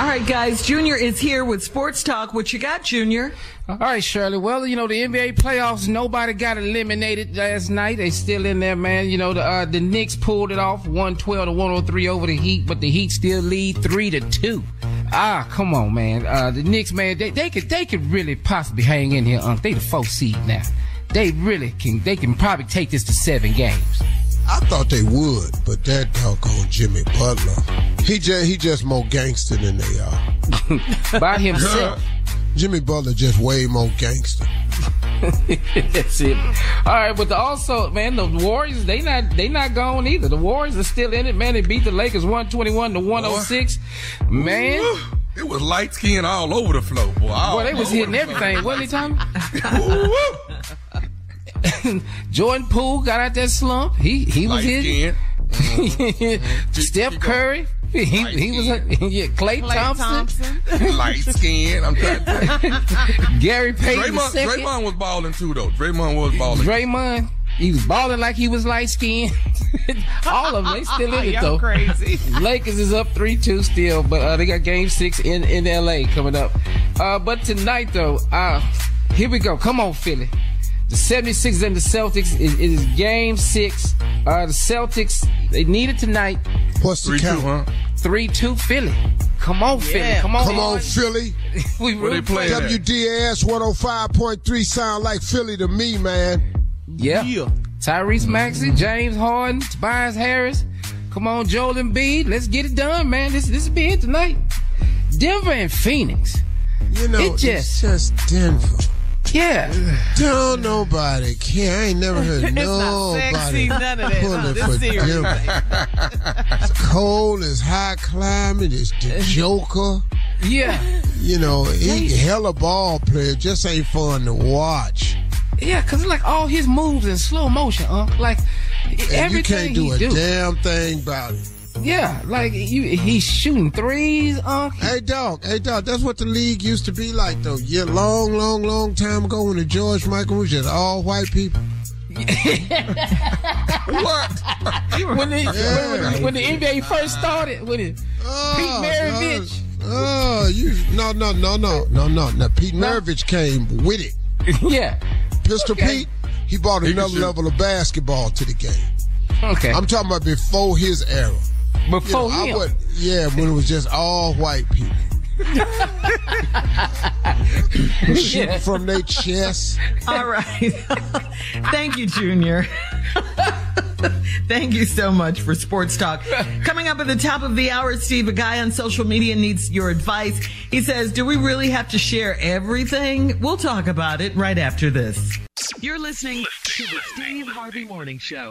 All right, guys. Junior is here with Sports Talk. What you got, Junior? All right, Shirley. Well, you know the NBA playoffs. Nobody got eliminated last night. They still in there, man. You know the uh, the Knicks pulled it off, one twelve to one hundred three over the Heat, but the Heat still lead three to two. Ah, come on, man. Uh, the Knicks, man, they, they could they could really possibly hang in here. Um, they the fourth seed now. They really can. They can probably take this to seven games. I thought they would, but that doggone Jimmy Butler, he just he just more gangster than they are. By himself. Jimmy Butler just way more gangster. That's it. All right, but the, also, man, the Warriors they not they not gone either. The Warriors are still in it, man. They beat the Lakers one twenty one to one oh six, Man. It was light skin all over the floor, boy. Boy, they was hitting everything, wasn't he, Tommy? Jordan Poole got out that slump. He he was hitting. Mm-hmm. Steph Curry. He, he was a, yeah, Klay, Klay Thompson, Thompson. light skin. I'm trying to Gary Payton. Draymond, Draymond was balling too though. Draymond was balling. Draymond. He was balling like he was light skinned. All of them, they still in it though. Crazy. Lakers is up three two still, but uh, they got Game Six in in L.A. coming up. Uh, but tonight though, uh, here we go. Come on, Philly. The 76ers and the Celtics is, is game six. Uh, the Celtics, they need it tonight. What's the count? huh? 3 2 Philly. Come on, Philly. Yeah. Come on. Come on, Philly. we really play WDAS 105.3 sound like Philly to me, man. Yeah. yeah. Tyrese Maxey, James Harden, Tobias Harris. Come on, Joel Embiid. Let's get it done, man. This this will be it tonight. Denver and Phoenix. You know, it just, it's just Denver. Yeah. Don't nobody care. I ain't never heard nobody pulling for Denver. it's cold, it's high climate, it's the uh-huh. Joker. Yeah. You know, he hella ball player, just ain't fun to watch. Yeah, cause like all his moves in slow motion, huh? Like and everything you can't do a do. damn thing about it. Yeah, like you, he's shooting threes. Uh, hey, dog. Hey, dog. That's what the league used to be like, though. Yeah, long, long, long time ago when the George Mikan was just all white people. what? when, the, yeah. when, when, the NBA first started, when it oh, Pete Maravich. Oh, you no, no, no, no, no, no. Now Pete no. Maravich came with it. yeah. Pistol okay. Pete, he brought another level of basketball to the game. Okay. I'm talking about before his era. Before you know, him. Would, yeah, when it was just all white people. Shooting yeah. from their chest. All right. Thank you, Junior. Thank you so much for Sports Talk. Coming up at the top of the hour, Steve, a guy on social media needs your advice. He says, Do we really have to share everything? We'll talk about it right after this. You're listening to the Steve Harvey Morning Show.